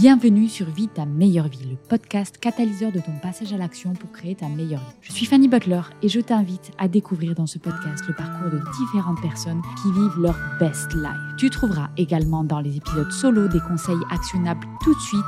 Bienvenue sur Vie ta meilleure vie, le podcast catalyseur de ton passage à l'action pour créer ta meilleure vie. Je suis Fanny Butler et je t'invite à découvrir dans ce podcast le parcours de différentes personnes qui vivent leur best life. Tu trouveras également dans les épisodes solo des conseils actionnables tout de suite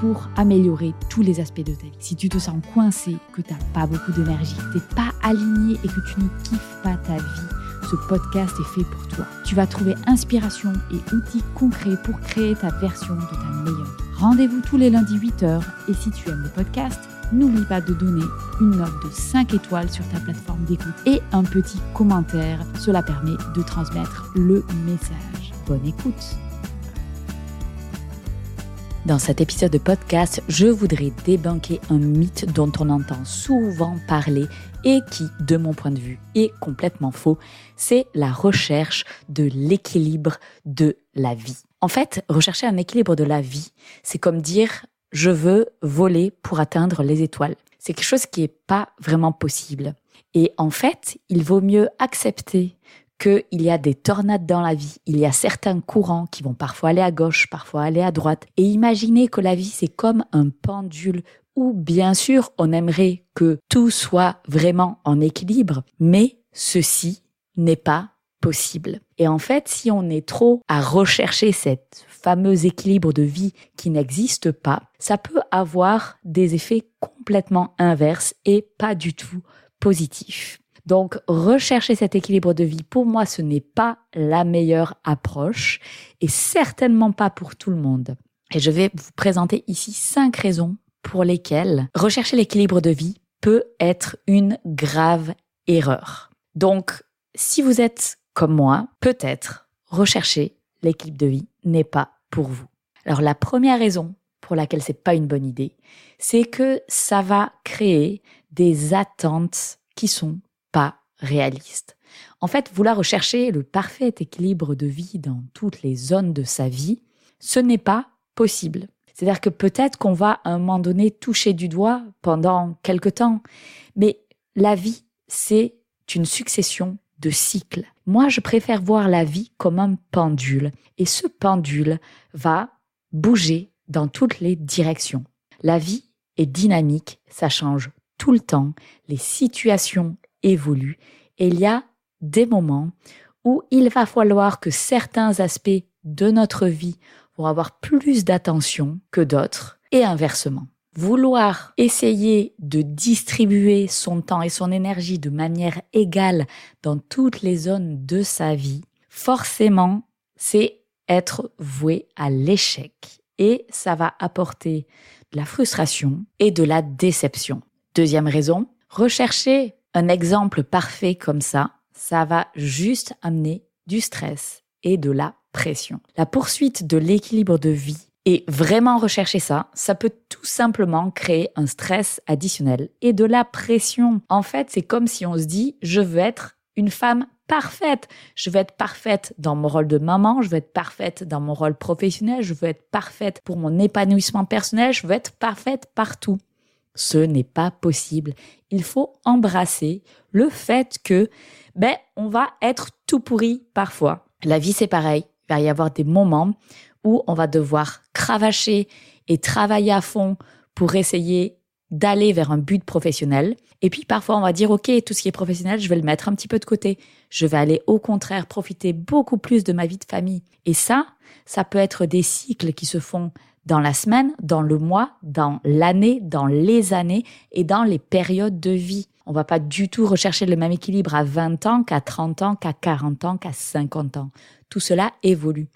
pour améliorer tous les aspects de ta vie. Si tu te sens coincé, que tu n'as pas beaucoup d'énergie, que tu n'es pas aligné et que tu ne kiffes pas ta vie, ce podcast est fait pour toi. Tu vas trouver inspiration et outils concrets pour créer ta version de ta meilleure. Rendez-vous tous les lundis 8h et si tu aimes le podcast, n'oublie pas de donner une note de 5 étoiles sur ta plateforme d'écoute et un petit commentaire. Cela permet de transmettre le message. Bonne écoute. Dans cet épisode de podcast, je voudrais débunker un mythe dont on entend souvent parler et qui, de mon point de vue, est complètement faux. C'est la recherche de l'équilibre de la vie. En fait, rechercher un équilibre de la vie, c'est comme dire je veux voler pour atteindre les étoiles. C'est quelque chose qui n'est pas vraiment possible. Et en fait, il vaut mieux accepter qu'il y a des tornades dans la vie, il y a certains courants qui vont parfois aller à gauche, parfois aller à droite, et imaginer que la vie c'est comme un pendule où bien sûr on aimerait que tout soit vraiment en équilibre, mais ceci n'est pas possible. Et en fait, si on est trop à rechercher cet fameux équilibre de vie qui n'existe pas, ça peut avoir des effets complètement inverses et pas du tout positifs. Donc, rechercher cet équilibre de vie, pour moi, ce n'est pas la meilleure approche et certainement pas pour tout le monde. Et je vais vous présenter ici cinq raisons pour lesquelles rechercher l'équilibre de vie peut être une grave erreur. Donc, si vous êtes comme moi, peut-être rechercher l'équilibre de vie n'est pas pour vous. Alors, la première raison pour laquelle c'est pas une bonne idée, c'est que ça va créer des attentes qui sont pas réaliste. En fait, vouloir rechercher le parfait équilibre de vie dans toutes les zones de sa vie, ce n'est pas possible. C'est-à-dire que peut-être qu'on va à un moment donné toucher du doigt pendant quelque temps, mais la vie, c'est une succession de cycles. Moi, je préfère voir la vie comme un pendule, et ce pendule va bouger dans toutes les directions. La vie est dynamique, ça change tout le temps, les situations évolue et il y a des moments où il va falloir que certains aspects de notre vie vont avoir plus d'attention que d'autres et inversement. Vouloir essayer de distribuer son temps et son énergie de manière égale dans toutes les zones de sa vie, forcément, c'est être voué à l'échec et ça va apporter de la frustration et de la déception. Deuxième raison, rechercher un exemple parfait comme ça, ça va juste amener du stress et de la pression. La poursuite de l'équilibre de vie et vraiment rechercher ça, ça peut tout simplement créer un stress additionnel et de la pression. En fait, c'est comme si on se dit, je veux être une femme parfaite. Je veux être parfaite dans mon rôle de maman, je veux être parfaite dans mon rôle professionnel, je veux être parfaite pour mon épanouissement personnel, je veux être parfaite partout. Ce n'est pas possible. Il faut embrasser le fait que, ben, on va être tout pourri parfois. La vie, c'est pareil. Il va y avoir des moments où on va devoir cravacher et travailler à fond pour essayer d'aller vers un but professionnel. Et puis parfois, on va dire, OK, tout ce qui est professionnel, je vais le mettre un petit peu de côté. Je vais aller au contraire profiter beaucoup plus de ma vie de famille. Et ça, ça peut être des cycles qui se font dans la semaine, dans le mois, dans l'année, dans les années et dans les périodes de vie. On va pas du tout rechercher le même équilibre à 20 ans qu'à 30 ans, qu'à 40 ans, qu'à 50 ans. Tout cela évolue.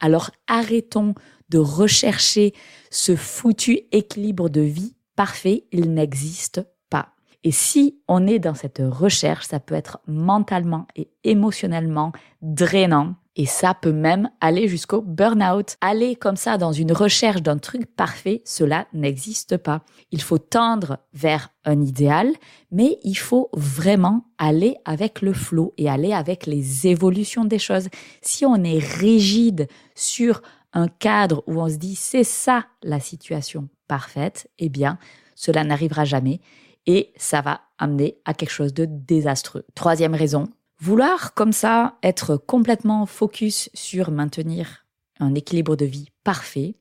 Alors arrêtons de rechercher ce foutu équilibre de vie parfait, il n'existe pas. Et si on est dans cette recherche, ça peut être mentalement et émotionnellement drainant et ça peut même aller jusqu'au burn-out. Aller comme ça dans une recherche d'un truc parfait, cela n'existe pas. Il faut tendre vers un idéal, mais il faut vraiment aller avec le flot et aller avec les évolutions des choses. Si on est rigide sur un cadre où on se dit c'est ça la situation parfaite, eh bien, cela n'arrivera jamais et ça va amener à quelque chose de désastreux. Troisième raison, Vouloir comme ça être complètement focus sur maintenir un équilibre de vie parfait,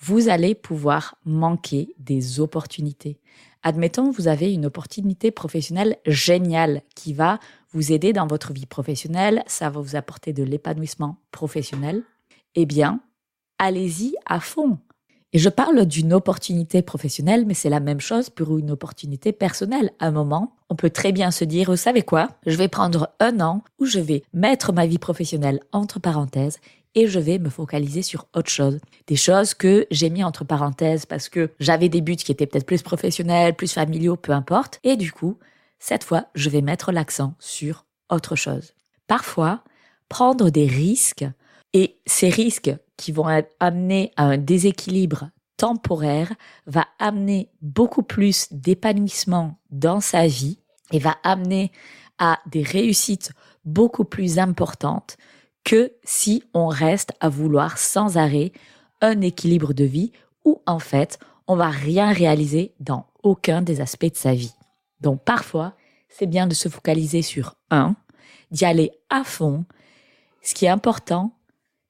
vous allez pouvoir manquer des opportunités. Admettons, vous avez une opportunité professionnelle géniale qui va vous aider dans votre vie professionnelle, ça va vous apporter de l'épanouissement professionnel. Eh bien, allez-y à fond. Et je parle d'une opportunité professionnelle, mais c'est la même chose pour une opportunité personnelle. À un moment, on peut très bien se dire, vous savez quoi, je vais prendre un an où je vais mettre ma vie professionnelle entre parenthèses et je vais me focaliser sur autre chose. Des choses que j'ai mis entre parenthèses parce que j'avais des buts qui étaient peut-être plus professionnels, plus familiaux, peu importe. Et du coup, cette fois, je vais mettre l'accent sur autre chose. Parfois, prendre des risques et ces risques qui vont amener à un déséquilibre temporaire va amener beaucoup plus d'épanouissement dans sa vie et va amener à des réussites beaucoup plus importantes que si on reste à vouloir sans arrêt un équilibre de vie où en fait on va rien réaliser dans aucun des aspects de sa vie. Donc parfois, c'est bien de se focaliser sur un, d'y aller à fond. Ce qui est important,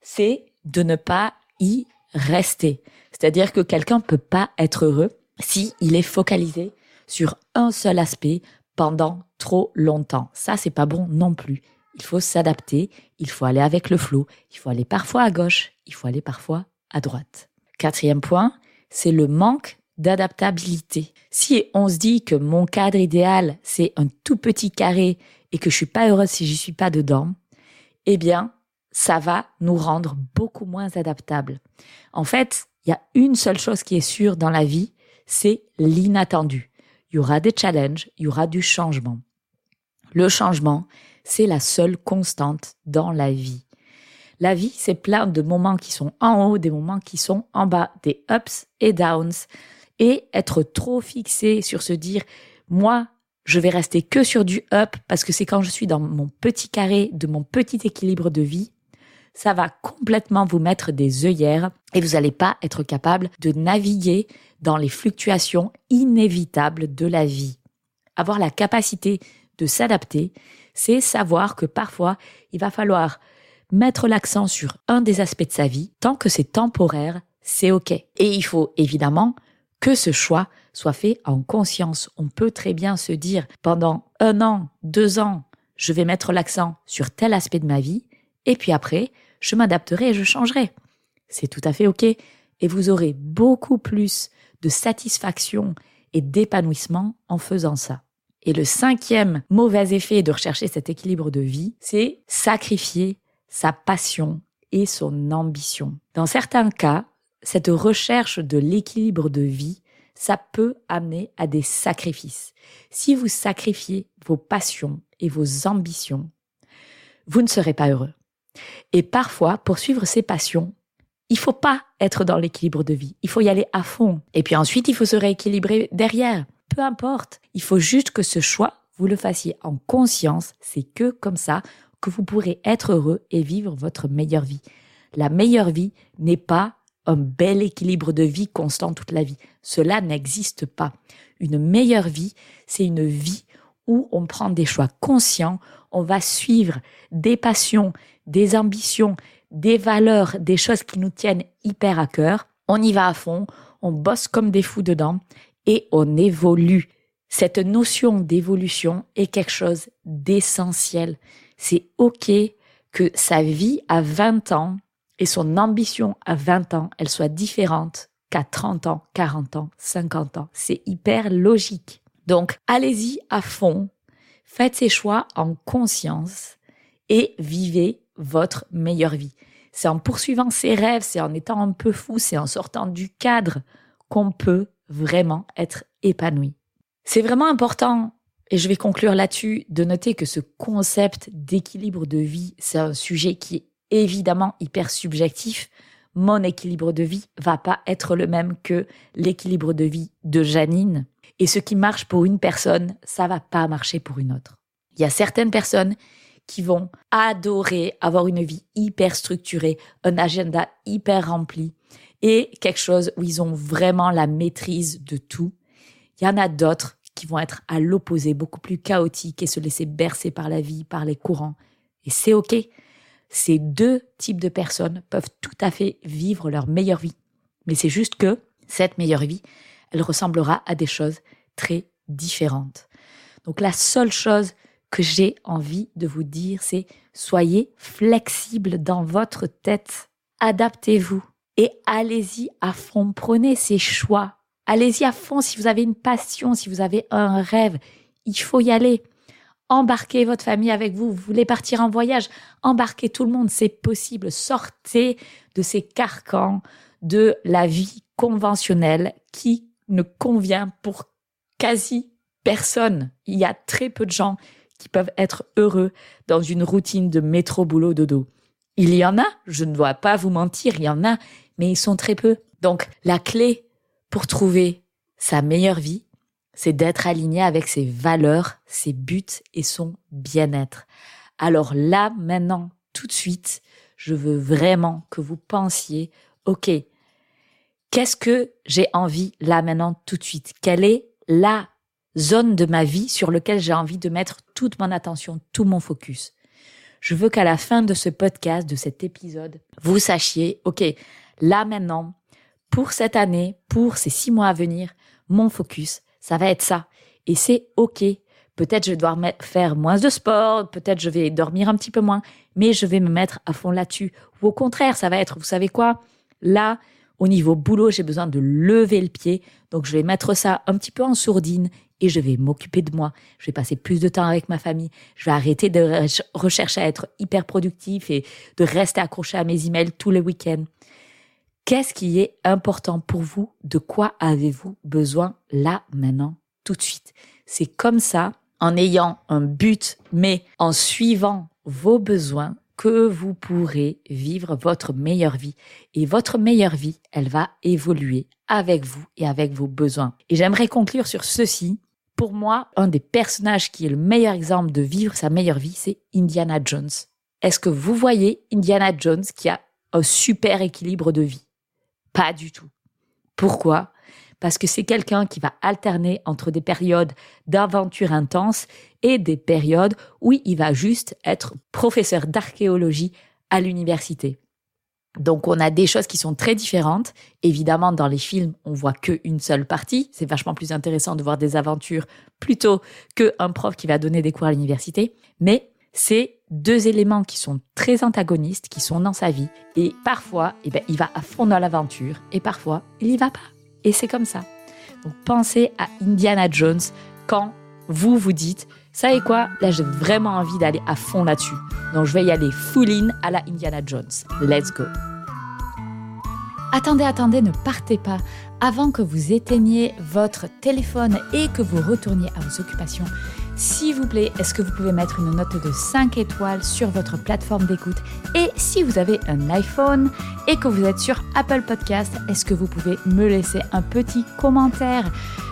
c'est de ne pas y rester. C'est-à-dire que quelqu'un peut pas être heureux si il est focalisé sur un seul aspect pendant trop longtemps. Ça, c'est pas bon non plus. Il faut s'adapter, il faut aller avec le flot, il faut aller parfois à gauche, il faut aller parfois à droite. Quatrième point, c'est le manque d'adaptabilité. Si on se dit que mon cadre idéal, c'est un tout petit carré et que je suis pas heureuse si j'y suis pas dedans, eh bien, ça va nous rendre beaucoup moins adaptables. En fait, il y a une seule chose qui est sûre dans la vie, c'est l'inattendu. Il y aura des challenges, il y aura du changement. Le changement, c'est la seule constante dans la vie. La vie, c'est plein de moments qui sont en haut, des moments qui sont en bas, des ups et downs. Et être trop fixé sur se dire, moi, je vais rester que sur du up parce que c'est quand je suis dans mon petit carré de mon petit équilibre de vie, ça va complètement vous mettre des œillères et vous n'allez pas être capable de naviguer dans les fluctuations inévitables de la vie. Avoir la capacité de s'adapter, c'est savoir que parfois, il va falloir mettre l'accent sur un des aspects de sa vie. Tant que c'est temporaire, c'est OK. Et il faut évidemment que ce choix soit fait en conscience. On peut très bien se dire pendant un an, deux ans, je vais mettre l'accent sur tel aspect de ma vie, et puis après, je m'adapterai et je changerai. C'est tout à fait OK, et vous aurez beaucoup plus de satisfaction et d'épanouissement en faisant ça. Et le cinquième mauvais effet de rechercher cet équilibre de vie, c'est sacrifier sa passion et son ambition. Dans certains cas, cette recherche de l'équilibre de vie, ça peut amener à des sacrifices. Si vous sacrifiez vos passions et vos ambitions, vous ne serez pas heureux. Et parfois, pour suivre ses passions, il faut pas être dans l'équilibre de vie. Il faut y aller à fond. Et puis ensuite, il faut se rééquilibrer derrière. Peu importe. Il faut juste que ce choix, vous le fassiez en conscience. C'est que comme ça que vous pourrez être heureux et vivre votre meilleure vie. La meilleure vie n'est pas un bel équilibre de vie constant toute la vie. Cela n'existe pas. Une meilleure vie, c'est une vie où on prend des choix conscients, on va suivre des passions, des ambitions, des valeurs, des choses qui nous tiennent hyper à cœur. On y va à fond, on bosse comme des fous dedans et on évolue. Cette notion d'évolution est quelque chose d'essentiel. C'est OK que sa vie à 20 ans et son ambition à 20 ans, elle soit différente qu'à 30 ans, 40 ans, 50 ans. C'est hyper logique. Donc, allez-y à fond, faites ces choix en conscience et vivez votre meilleure vie. C'est en poursuivant ses rêves, c'est en étant un peu fou, c'est en sortant du cadre qu'on peut vraiment être épanoui. C'est vraiment important, et je vais conclure là-dessus, de noter que ce concept d'équilibre de vie, c'est un sujet qui est évidemment hyper subjectif, mon équilibre de vie va pas être le même que l'équilibre de vie de Janine. Et ce qui marche pour une personne, ça va pas marcher pour une autre. Il y a certaines personnes qui vont adorer avoir une vie hyper structurée, un agenda hyper rempli et quelque chose où ils ont vraiment la maîtrise de tout. Il y en a d'autres qui vont être à l'opposé, beaucoup plus chaotiques et se laisser bercer par la vie, par les courants. Et c'est OK ces deux types de personnes peuvent tout à fait vivre leur meilleure vie. Mais c'est juste que cette meilleure vie, elle ressemblera à des choses très différentes. Donc la seule chose que j'ai envie de vous dire, c'est soyez flexible dans votre tête. Adaptez-vous et allez-y à fond. Prenez ces choix. Allez-y à fond si vous avez une passion, si vous avez un rêve. Il faut y aller. Embarquez votre famille avec vous. Vous voulez partir en voyage? Embarquez tout le monde. C'est possible. Sortez de ces carcans de la vie conventionnelle qui ne convient pour quasi personne. Il y a très peu de gens qui peuvent être heureux dans une routine de métro boulot dodo. Il y en a, je ne dois pas vous mentir, il y en a, mais ils sont très peu. Donc la clé pour trouver sa meilleure vie, c'est d'être aligné avec ses valeurs, ses buts et son bien-être. Alors là, maintenant, tout de suite, je veux vraiment que vous pensiez, OK, qu'est-ce que j'ai envie là maintenant tout de suite? Quelle est la zone de ma vie sur laquelle j'ai envie de mettre toute mon attention, tout mon focus? Je veux qu'à la fin de ce podcast, de cet épisode, vous sachiez, OK, là maintenant, pour cette année, pour ces six mois à venir, mon focus, ça va être ça. Et c'est OK. Peut-être je vais devoir faire moins de sport, peut-être je vais dormir un petit peu moins, mais je vais me mettre à fond là-dessus. Ou au contraire, ça va être, vous savez quoi, là, au niveau boulot, j'ai besoin de lever le pied, donc je vais mettre ça un petit peu en sourdine et je vais m'occuper de moi. Je vais passer plus de temps avec ma famille. Je vais arrêter de rechercher à être hyper productif et de rester accroché à mes emails tous les week-ends. Qu'est-ce qui est important pour vous? De quoi avez-vous besoin là, maintenant, tout de suite? C'est comme ça, en ayant un but, mais en suivant vos besoins, que vous pourrez vivre votre meilleure vie. Et votre meilleure vie, elle va évoluer avec vous et avec vos besoins. Et j'aimerais conclure sur ceci pour moi, un des personnages qui est le meilleur exemple de vivre sa meilleure vie, c'est Indiana Jones. Est-ce que vous voyez Indiana Jones qui a un super équilibre de vie? Pas du tout. Pourquoi? Parce que c'est quelqu'un qui va alterner entre des périodes d'aventure intense et des périodes où il va juste être professeur d'archéologie à l'université. Donc on a des choses qui sont très différentes. Évidemment, dans les films, on voit qu'une seule partie. C'est vachement plus intéressant de voir des aventures plutôt qu'un prof qui va donner des cours à l'université. Mais c'est deux éléments qui sont très antagonistes, qui sont dans sa vie. Et parfois, eh ben, il va à fond dans l'aventure et parfois, il y va pas. Et c'est comme ça. Donc pensez à Indiana Jones quand vous vous dites, savez quoi, là j'ai vraiment envie d'aller à fond là-dessus. Donc je vais y aller full in à la Indiana Jones. Let's go. Attendez, attendez, ne partez pas. Avant que vous éteigniez votre téléphone et que vous retourniez à vos occupations, s'il vous plaît, est-ce que vous pouvez mettre une note de 5 étoiles sur votre plateforme d'écoute? Et si vous avez un iPhone et que vous êtes sur Apple Podcast, est-ce que vous pouvez me laisser un petit commentaire?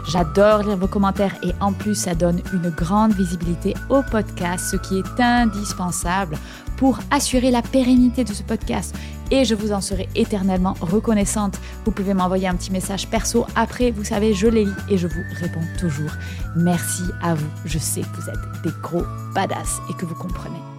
J'adore lire vos commentaires et en plus ça donne une grande visibilité au podcast, ce qui est indispensable pour assurer la pérennité de ce podcast et je vous en serai éternellement reconnaissante. Vous pouvez m'envoyer un petit message perso après, vous savez, je les lis et je vous réponds toujours. Merci à vous, je sais que vous êtes des gros badass et que vous comprenez.